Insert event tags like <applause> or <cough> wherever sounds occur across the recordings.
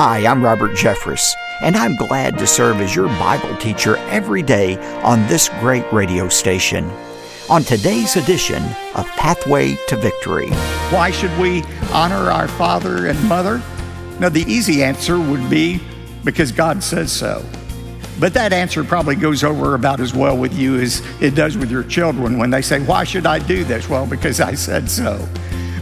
Hi, I'm Robert Jeffress, and I'm glad to serve as your Bible teacher every day on this great radio station. On today's edition of Pathway to Victory. Why should we honor our father and mother? Now, the easy answer would be because God says so. But that answer probably goes over about as well with you as it does with your children when they say, Why should I do this? Well, because I said so.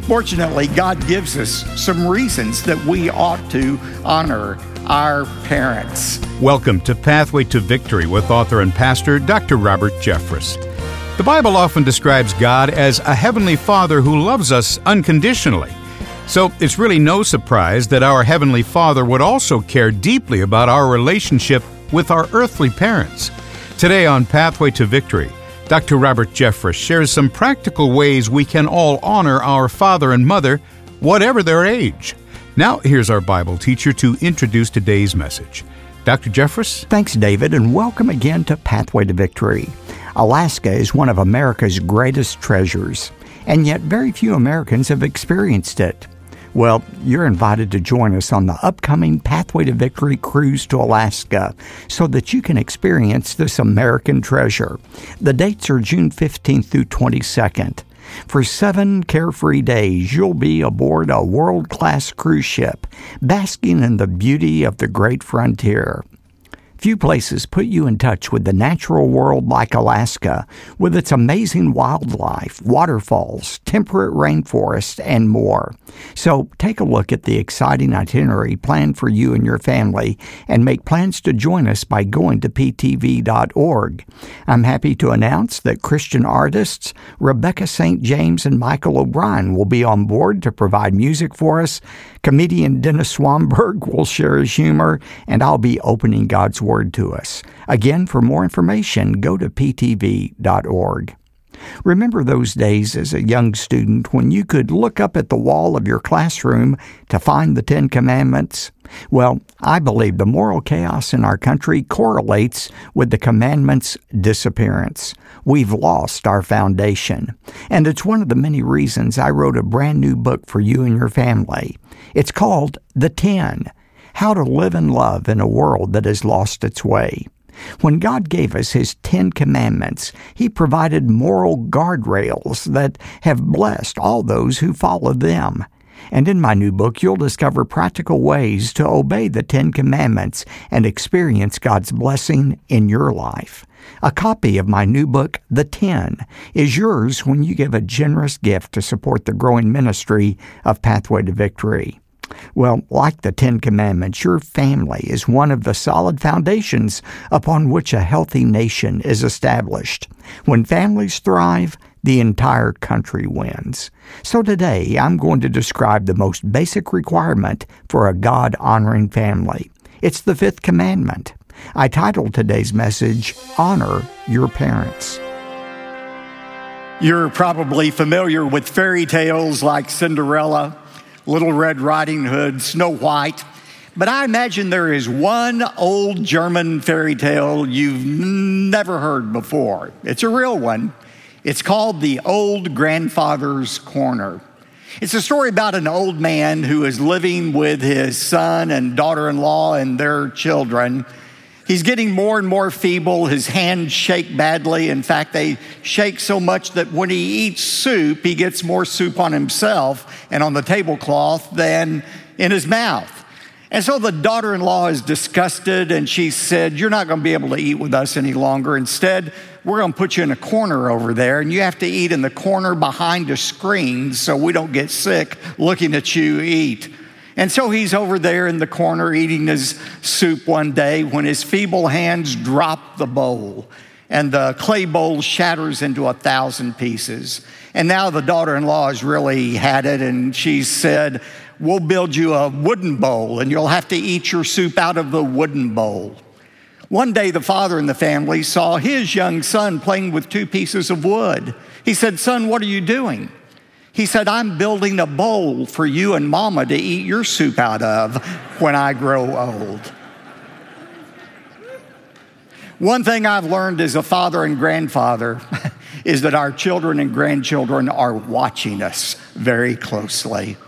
Fortunately, God gives us some reasons that we ought to honor our parents. Welcome to Pathway to Victory with author and pastor Dr. Robert Jeffress. The Bible often describes God as a heavenly Father who loves us unconditionally. So it's really no surprise that our Heavenly Father would also care deeply about our relationship with our earthly parents. Today on Pathway to Victory, Dr. Robert Jeffress shares some practical ways we can all honor our father and mother, whatever their age. Now, here's our Bible teacher to introduce today's message. Dr. Jeffress? Thanks, David, and welcome again to Pathway to Victory. Alaska is one of America's greatest treasures, and yet very few Americans have experienced it. Well, you're invited to join us on the upcoming Pathway to Victory cruise to Alaska so that you can experience this American treasure. The dates are June 15th through 22nd. For seven carefree days, you'll be aboard a world class cruise ship, basking in the beauty of the great frontier. Few places put you in touch with the natural world like Alaska, with its amazing wildlife, waterfalls, temperate rainforests, and more. So take a look at the exciting itinerary planned for you and your family and make plans to join us by going to ptv.org. I'm happy to announce that Christian artists Rebecca St. James and Michael O'Brien will be on board to provide music for us. Comedian Dennis Swanberg will share his humor, and I'll be opening God's Word to us. Again, for more information, go to ptv.org. Remember those days as a young student when you could look up at the wall of your classroom to find the Ten Commandments? Well, I believe the moral chaos in our country correlates with the commandments' disappearance. We've lost our foundation. And it's one of the many reasons I wrote a brand new book for you and your family. It's called The Ten How to Live and Love in a World That Has Lost Its Way. When God gave us His Ten Commandments, He provided moral guardrails that have blessed all those who follow them. And in my new book, you'll discover practical ways to obey the Ten Commandments and experience God's blessing in your life. A copy of my new book, The Ten, is yours when you give a generous gift to support the growing ministry of Pathway to Victory. Well, like the Ten Commandments, your family is one of the solid foundations upon which a healthy nation is established. When families thrive, the entire country wins. So today, I'm going to describe the most basic requirement for a God honoring family. It's the fifth commandment. I titled today's message, Honor Your Parents. You're probably familiar with fairy tales like Cinderella Little Red Riding Hood, Snow White. But I imagine there is one old German fairy tale you've never heard before. It's a real one. It's called The Old Grandfather's Corner. It's a story about an old man who is living with his son and daughter in law and their children He's getting more and more feeble. His hands shake badly. In fact, they shake so much that when he eats soup, he gets more soup on himself and on the tablecloth than in his mouth. And so the daughter in law is disgusted and she said, You're not going to be able to eat with us any longer. Instead, we're going to put you in a corner over there and you have to eat in the corner behind a screen so we don't get sick looking at you eat. And so he's over there in the corner eating his soup one day when his feeble hands drop the bowl and the clay bowl shatters into a thousand pieces. And now the daughter in law has really had it and she said, We'll build you a wooden bowl and you'll have to eat your soup out of the wooden bowl. One day, the father in the family saw his young son playing with two pieces of wood. He said, Son, what are you doing? He said, I'm building a bowl for you and mama to eat your soup out of when I grow old. One thing I've learned as a father and grandfather <laughs> is that our children and grandchildren are watching us very closely.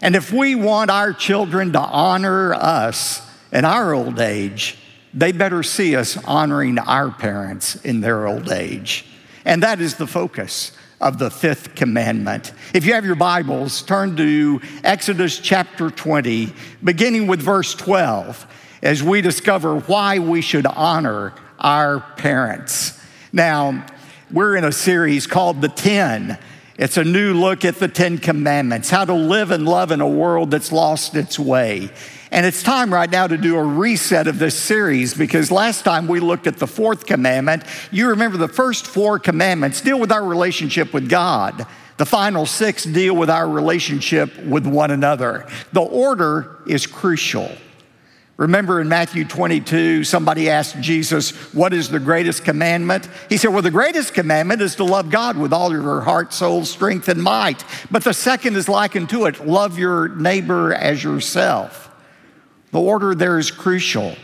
And if we want our children to honor us in our old age, they better see us honoring our parents in their old age. And that is the focus of the fifth commandment. If you have your Bibles, turn to Exodus chapter 20, beginning with verse 12, as we discover why we should honor our parents. Now, we're in a series called The Ten. It's a new look at the Ten Commandments, how to live and love in a world that's lost its way. And it's time right now to do a reset of this series because last time we looked at the fourth commandment. You remember the first four commandments deal with our relationship with God. The final six deal with our relationship with one another. The order is crucial. Remember in Matthew 22, somebody asked Jesus, What is the greatest commandment? He said, Well, the greatest commandment is to love God with all your heart, soul, strength, and might. But the second is likened to it love your neighbor as yourself. The order there is crucial.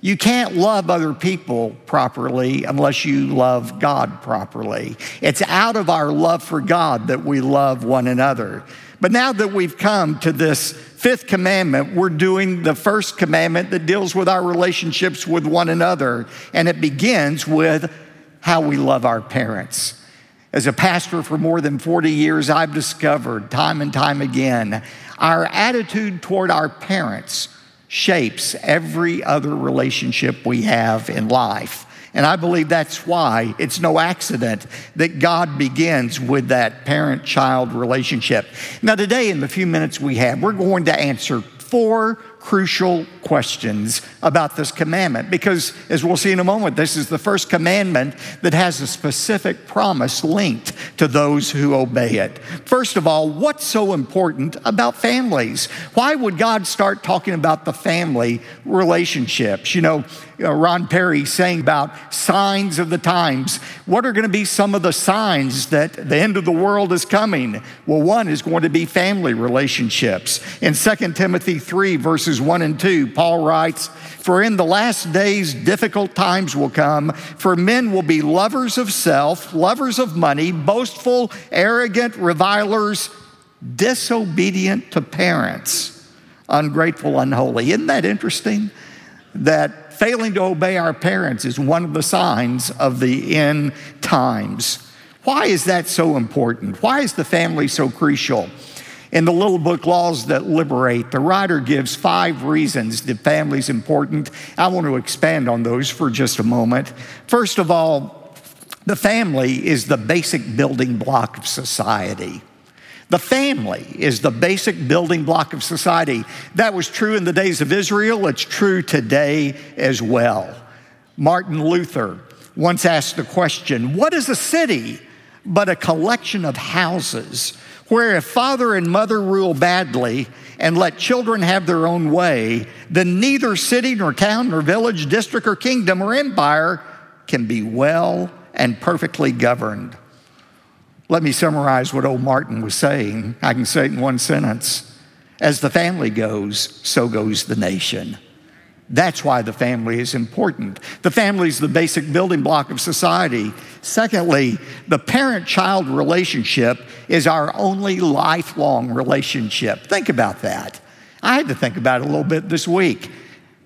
You can't love other people properly unless you love God properly. It's out of our love for God that we love one another. But now that we've come to this fifth commandment, we're doing the first commandment that deals with our relationships with one another, and it begins with how we love our parents. As a pastor for more than 40 years, I've discovered time and time again our attitude toward our parents shapes every other relationship we have in life. And I believe that's why it's no accident that God begins with that parent child relationship. Now, today, in the few minutes we have, we're going to answer four crucial questions about this commandment because, as we'll see in a moment, this is the first commandment that has a specific promise linked to those who obey it. First of all, what's so important about families? Why would God start talking about the family relationships? You know, uh, Ron Perry saying about signs of the times. What are going to be some of the signs that the end of the world is coming? Well, one is going to be family relationships. In 2 Timothy 3, verses 1 and 2, Paul writes, For in the last days difficult times will come, for men will be lovers of self, lovers of money, boastful, arrogant, revilers, disobedient to parents, ungrateful, unholy. Isn't that interesting? That failing to obey our parents is one of the signs of the end times. Why is that so important? Why is the family so crucial? In the little book, Laws That Liberate, the writer gives five reasons that family is important. I want to expand on those for just a moment. First of all, the family is the basic building block of society. The family is the basic building block of society. That was true in the days of Israel, it's true today as well. Martin Luther once asked the question What is a city but a collection of houses where if father and mother rule badly and let children have their own way, then neither city nor town nor village, district or kingdom or empire can be well and perfectly governed? Let me summarize what old Martin was saying. I can say it in one sentence. As the family goes, so goes the nation. That's why the family is important. The family is the basic building block of society. Secondly, the parent child relationship is our only lifelong relationship. Think about that. I had to think about it a little bit this week.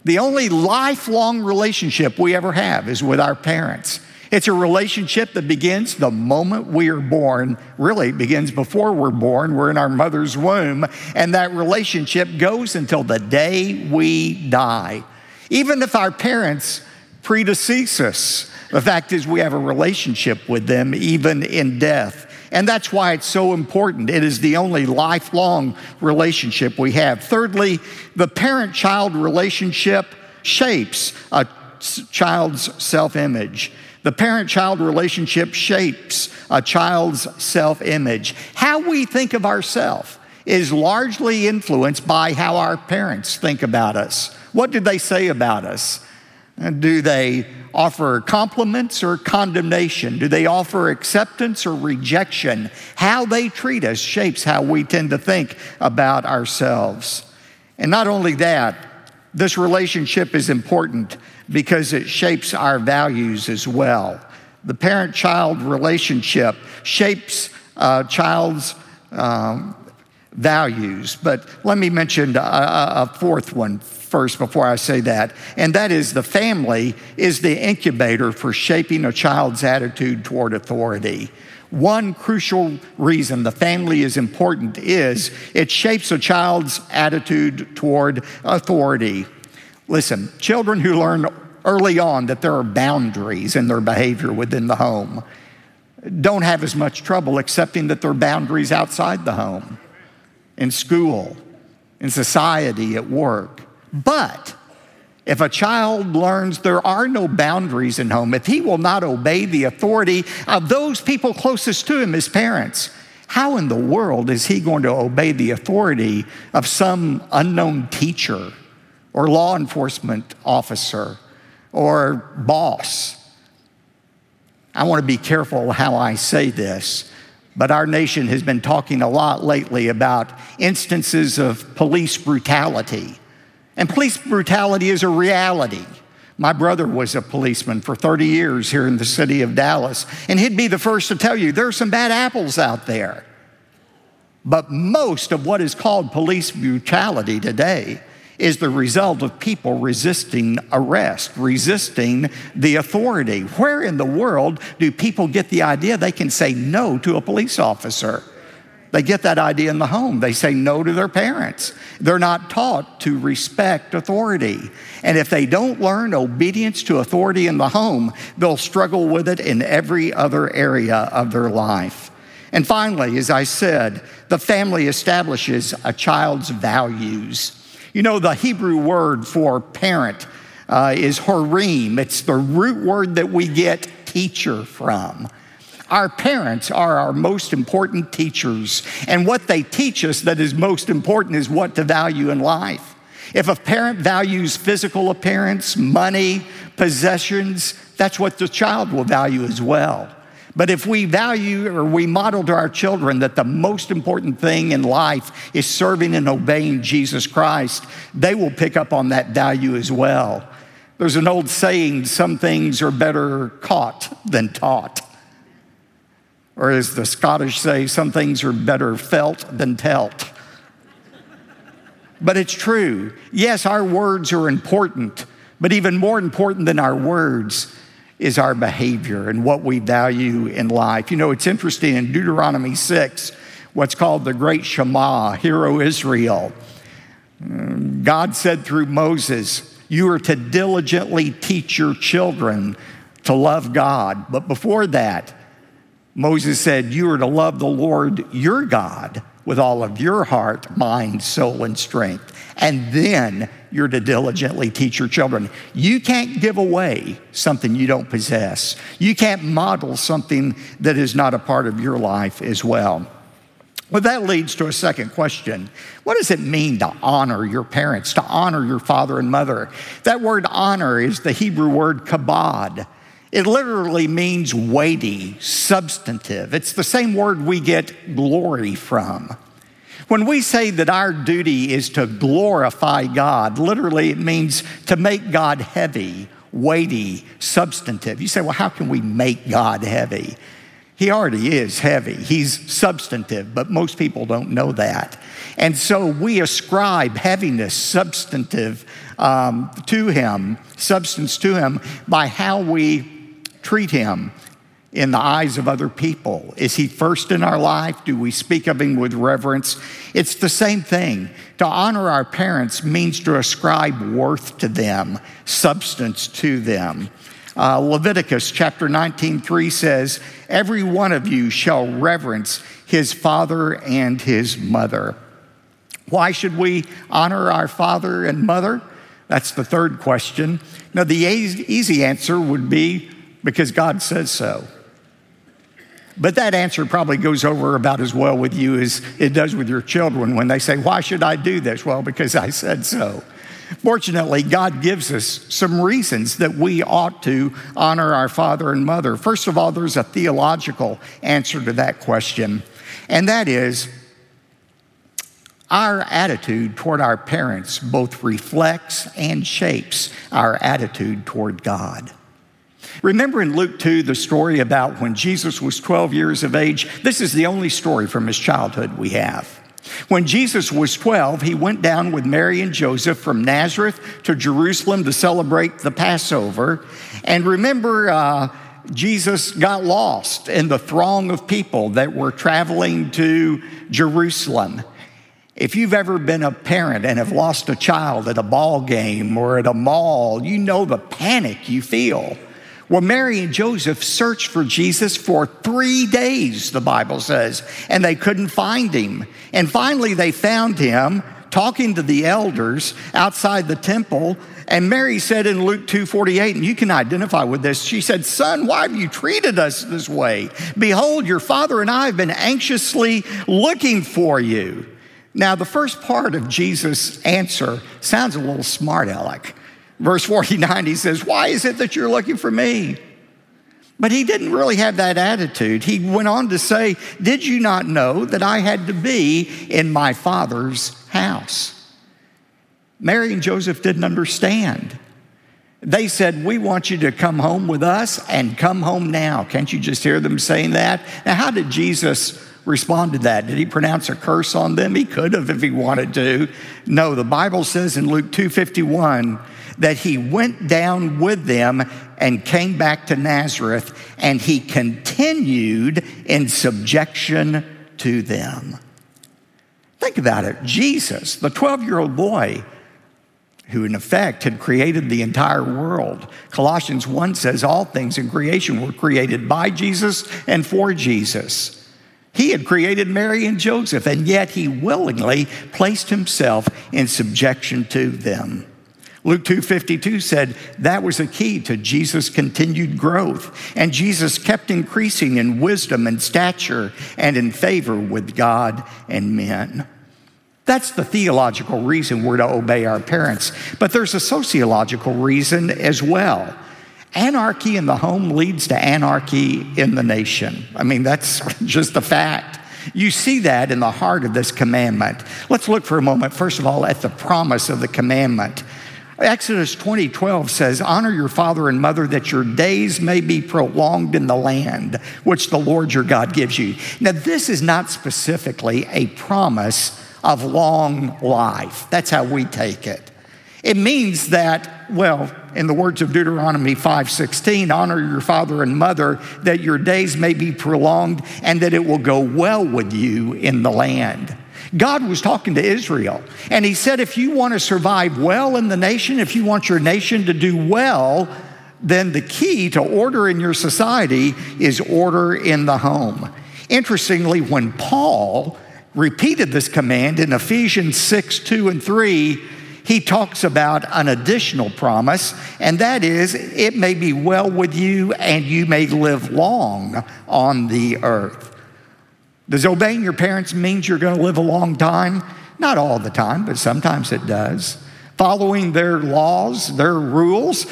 The only lifelong relationship we ever have is with our parents. It's a relationship that begins the moment we are born. Really, begins before we're born. We're in our mother's womb. And that relationship goes until the day we die. Even if our parents predecease us, the fact is we have a relationship with them even in death. And that's why it's so important. It is the only lifelong relationship we have. Thirdly, the parent child relationship shapes a child's self image. The parent child relationship shapes a child's self image. How we think of ourselves is largely influenced by how our parents think about us. What do they say about us? Do they offer compliments or condemnation? Do they offer acceptance or rejection? How they treat us shapes how we tend to think about ourselves. And not only that, this relationship is important because it shapes our values as well. The parent child relationship shapes a child's um, values. But let me mention a, a fourth one first before I say that, and that is the family is the incubator for shaping a child's attitude toward authority. One crucial reason the family is important is it shapes a child's attitude toward authority. Listen, children who learn early on that there are boundaries in their behavior within the home don't have as much trouble accepting that there are boundaries outside the home, in school, in society, at work. But if a child learns there are no boundaries in home, if he will not obey the authority of those people closest to him, his parents, how in the world is he going to obey the authority of some unknown teacher or law enforcement officer or boss? I want to be careful how I say this, but our nation has been talking a lot lately about instances of police brutality and police brutality is a reality. My brother was a policeman for 30 years here in the city of Dallas, and he'd be the first to tell you there are some bad apples out there. But most of what is called police brutality today is the result of people resisting arrest, resisting the authority. Where in the world do people get the idea they can say no to a police officer? They get that idea in the home. They say no to their parents. They're not taught to respect authority. And if they don't learn obedience to authority in the home, they'll struggle with it in every other area of their life. And finally, as I said, the family establishes a child's values. You know, the Hebrew word for parent uh, is horim, it's the root word that we get teacher from. Our parents are our most important teachers, and what they teach us that is most important is what to value in life. If a parent values physical appearance, money, possessions, that's what the child will value as well. But if we value or we model to our children that the most important thing in life is serving and obeying Jesus Christ, they will pick up on that value as well. There's an old saying some things are better caught than taught. Or as the Scottish say, some things are better felt than telt. But it's true. Yes, our words are important, but even more important than our words is our behavior and what we value in life. You know, it's interesting in Deuteronomy 6, what's called the Great Shema, Hear, O Israel. Mm, God said through Moses, You are to diligently teach your children to love God. But before that, Moses said, You are to love the Lord your God with all of your heart, mind, soul, and strength. And then you're to diligently teach your children. You can't give away something you don't possess. You can't model something that is not a part of your life as well. Well, that leads to a second question. What does it mean to honor your parents, to honor your father and mother? That word honor is the Hebrew word kabod. It literally means weighty, substantive. It's the same word we get glory from. When we say that our duty is to glorify God, literally it means to make God heavy, weighty, substantive. You say, well, how can we make God heavy? He already is heavy. He's substantive, but most people don't know that. And so we ascribe heaviness, substantive um, to him, substance to him, by how we treat him in the eyes of other people? Is he first in our life? Do we speak of him with reverence? It's the same thing. To honor our parents means to ascribe worth to them, substance to them. Uh, Leviticus chapter 19, 3 says, Every one of you shall reverence his father and his mother. Why should we honor our father and mother? That's the third question. Now, the easy answer would be because God says so. But that answer probably goes over about as well with you as it does with your children when they say, Why should I do this? Well, because I said so. Fortunately, God gives us some reasons that we ought to honor our father and mother. First of all, there's a theological answer to that question, and that is our attitude toward our parents both reflects and shapes our attitude toward God. Remember in Luke 2 the story about when Jesus was 12 years of age? This is the only story from his childhood we have. When Jesus was 12, he went down with Mary and Joseph from Nazareth to Jerusalem to celebrate the Passover. And remember, uh, Jesus got lost in the throng of people that were traveling to Jerusalem. If you've ever been a parent and have lost a child at a ball game or at a mall, you know the panic you feel. Well, Mary and Joseph searched for Jesus for three days, the Bible says, and they couldn't find him. And finally, they found him talking to the elders outside the temple. And Mary said in Luke 2:48, and you can identify with this, she said, Son, why have you treated us this way? Behold, your father and I have been anxiously looking for you. Now, the first part of Jesus' answer sounds a little smart aleck. Verse 49, he says, Why is it that you're looking for me? But he didn't really have that attitude. He went on to say, Did you not know that I had to be in my father's house? Mary and Joseph didn't understand. They said, We want you to come home with us and come home now. Can't you just hear them saying that? Now, how did Jesus respond to that? Did he pronounce a curse on them? He could have if he wanted to. No, the Bible says in Luke 251 that he went down with them and came back to Nazareth, and he continued in subjection to them. Think about it Jesus, the 12 year old boy, who in effect had created the entire world. Colossians 1 says all things in creation were created by Jesus and for Jesus. He had created Mary and Joseph, and yet he willingly placed himself in subjection to them. Luke 2:52 said that was a key to Jesus' continued growth, and Jesus kept increasing in wisdom and stature and in favor with God and men. That's the theological reason we're to obey our parents, but there's a sociological reason as well. Anarchy in the home leads to anarchy in the nation. I mean, that's <laughs> just a fact. You see that in the heart of this commandment. Let's look for a moment, first of all, at the promise of the commandment. Exodus 20 12 says, Honor your father and mother that your days may be prolonged in the land which the Lord your God gives you. Now, this is not specifically a promise of long life. That's how we take it. It means that, well, in the words of Deuteronomy 5:16, honor your father and mother that your days may be prolonged and that it will go well with you in the land. God was talking to Israel, and He said, if you want to survive well in the nation, if you want your nation to do well, then the key to order in your society is order in the home. Interestingly, when Paul repeated this command in Ephesians 6 2 and 3, he talks about an additional promise, and that is, it may be well with you and you may live long on the earth. Does obeying your parents mean you're going to live a long time? Not all the time, but sometimes it does. Following their laws, their rules,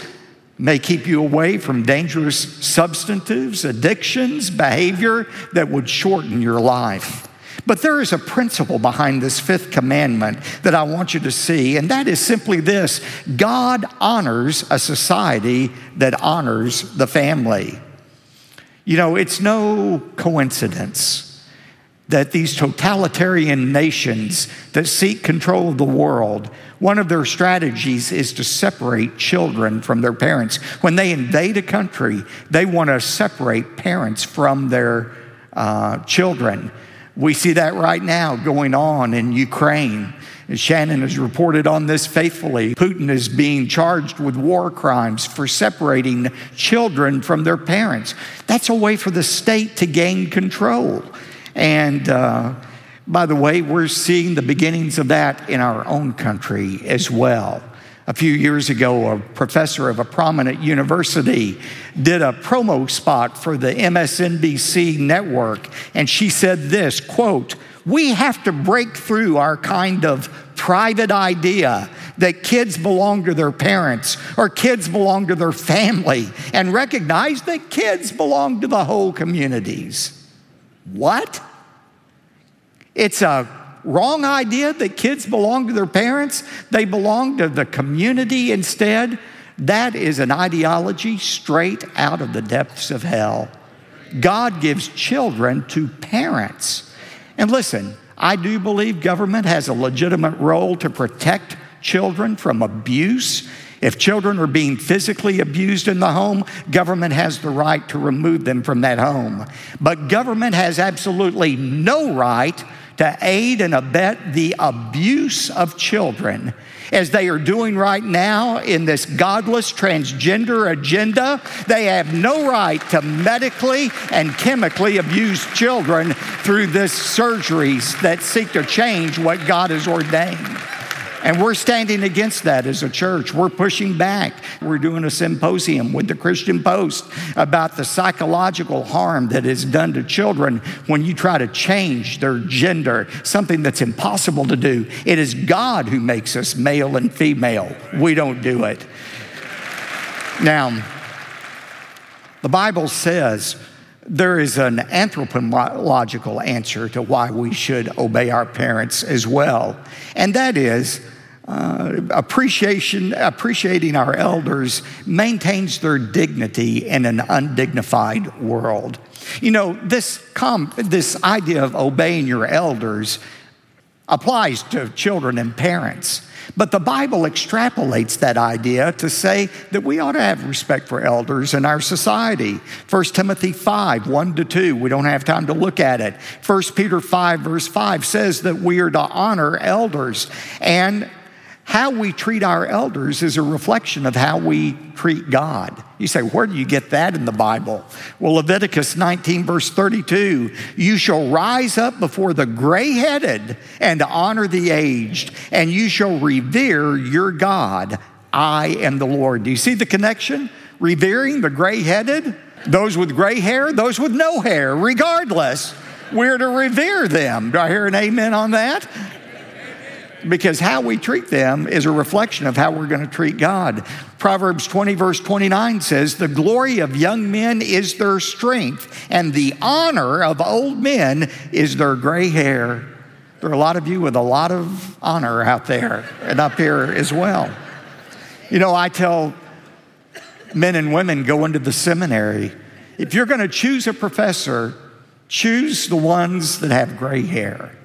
may keep you away from dangerous substantives, addictions, behavior that would shorten your life. But there is a principle behind this fifth commandment that I want you to see, and that is simply this God honors a society that honors the family. You know, it's no coincidence that these totalitarian nations that seek control of the world, one of their strategies is to separate children from their parents. When they invade a country, they want to separate parents from their uh, children. We see that right now going on in Ukraine. Shannon has reported on this faithfully. Putin is being charged with war crimes for separating children from their parents. That's a way for the state to gain control. And uh, by the way, we're seeing the beginnings of that in our own country as well. A few years ago, a professor of a prominent university did a promo spot for the MSNBC network, and she said this quote, we have to break through our kind of private idea that kids belong to their parents or kids belong to their family and recognize that kids belong to the whole communities. What? It's a wrong idea that kids belong to their parents, they belong to the community instead. That is an ideology straight out of the depths of hell. God gives children to parents. And listen, I do believe government has a legitimate role to protect children from abuse. If children are being physically abused in the home, government has the right to remove them from that home. But government has absolutely no right to aid and abet the abuse of children as they are doing right now in this godless transgender agenda. They have no right to medically and chemically abuse children through this surgeries that seek to change what God has ordained. And we're standing against that as a church. We're pushing back. We're doing a symposium with the Christian Post about the psychological harm that is done to children when you try to change their gender, something that's impossible to do. It is God who makes us male and female. We don't do it. Now, the Bible says there is an anthropological answer to why we should obey our parents as well, and that is uh, appreciation, appreciating our elders maintains their dignity in an undignified world. You know, this, com- this idea of obeying your elders applies to children and parents. But the Bible extrapolates that idea to say that we ought to have respect for elders in our society. 1 Timothy 5, 1 to 2, we don't have time to look at it. 1 Peter 5, verse 5 says that we are to honor elders. And how we treat our elders is a reflection of how we treat God. You say, where do you get that in the Bible? Well, Leviticus 19, verse 32 You shall rise up before the gray headed and honor the aged, and you shall revere your God. I am the Lord. Do you see the connection? Revering the gray headed, those with gray hair, those with no hair, regardless. We're to revere them. Do I hear an amen on that? Because how we treat them is a reflection of how we're going to treat God. Proverbs 20, verse 29 says, The glory of young men is their strength, and the honor of old men is their gray hair. There are a lot of you with a lot of honor out there and up here as well. You know, I tell men and women going to the seminary if you're going to choose a professor, choose the ones that have gray hair.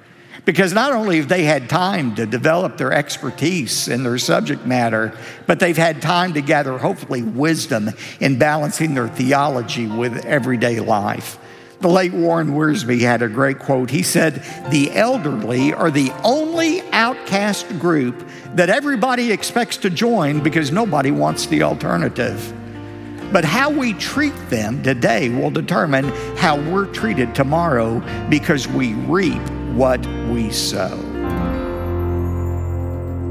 Because not only have they had time to develop their expertise in their subject matter, but they've had time to gather, hopefully, wisdom in balancing their theology with everyday life. The late Warren Wiersbe had a great quote. He said, The elderly are the only outcast group that everybody expects to join because nobody wants the alternative. But how we treat them today will determine how we're treated tomorrow because we reap what we sow.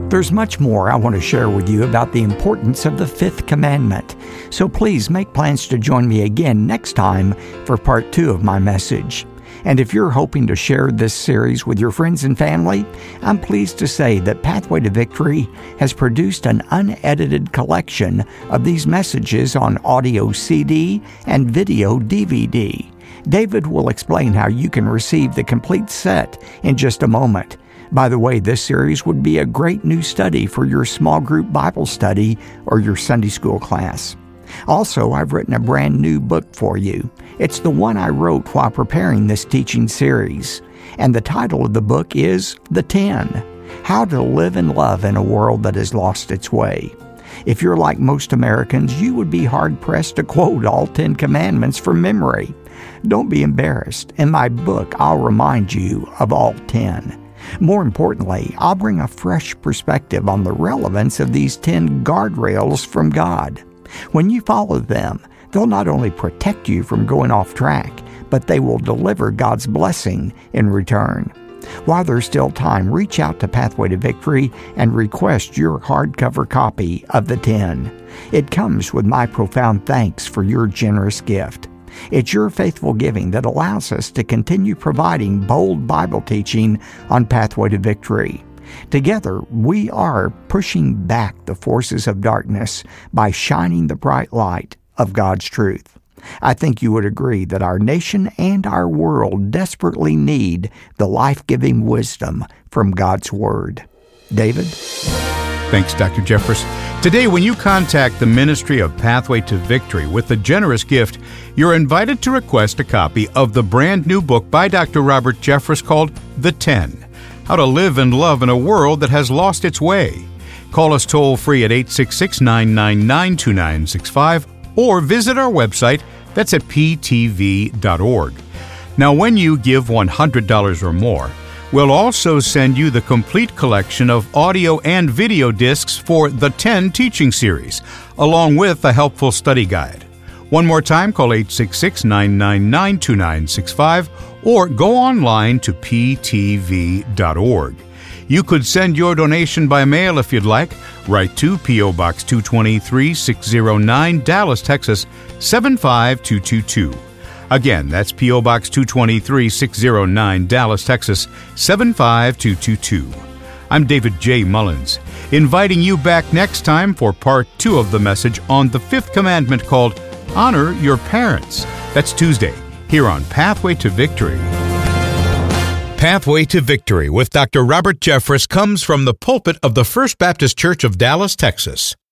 There's much more I want to share with you about the importance of the fifth commandment, so please make plans to join me again next time for part two of my message. And if you're hoping to share this series with your friends and family, I'm pleased to say that Pathway to Victory has produced an unedited collection of these messages on audio CD and video DVD. David will explain how you can receive the complete set in just a moment. By the way, this series would be a great new study for your small group Bible study or your Sunday school class. Also, I've written a brand new book for you. It's the one I wrote while preparing this teaching series. And the title of the book is The Ten How to Live and Love in a World That Has Lost Its Way. If you're like most Americans, you would be hard pressed to quote all Ten Commandments from memory. Don't be embarrassed. In my book, I'll remind you of all 10. More importantly, I'll bring a fresh perspective on the relevance of these 10 guardrails from God. When you follow them, they'll not only protect you from going off track, but they will deliver God's blessing in return. While there's still time, reach out to Pathway to Victory and request your hardcover copy of the 10. It comes with my profound thanks for your generous gift. It's your faithful giving that allows us to continue providing bold Bible teaching on Pathway to Victory. Together, we are pushing back the forces of darkness by shining the bright light of God's truth. I think you would agree that our nation and our world desperately need the life giving wisdom from God's Word. David? Thanks, Dr. Jeffress. Today, when you contact the Ministry of Pathway to Victory with a generous gift, you're invited to request a copy of the brand new book by Dr. Robert Jeffress called The Ten How to Live and Love in a World That Has Lost Its Way. Call us toll free at 866 999 2965 or visit our website that's at ptv.org. Now, when you give $100 or more, we'll also send you the complete collection of audio and video discs for the 10 teaching series, along with a helpful study guide. One more time, call 866 999 2965 or go online to ptv.org. You could send your donation by mail if you'd like. Write to P.O. Box 223 609, Dallas, Texas 75222. Again, that's P.O. Box 223 609, Dallas, Texas 75222. I'm David J. Mullins, inviting you back next time for part two of the message on the fifth commandment called Honor Your Parents. That's Tuesday, here on Pathway to Victory. Pathway to Victory with Dr. Robert Jeffress comes from the pulpit of the First Baptist Church of Dallas, Texas.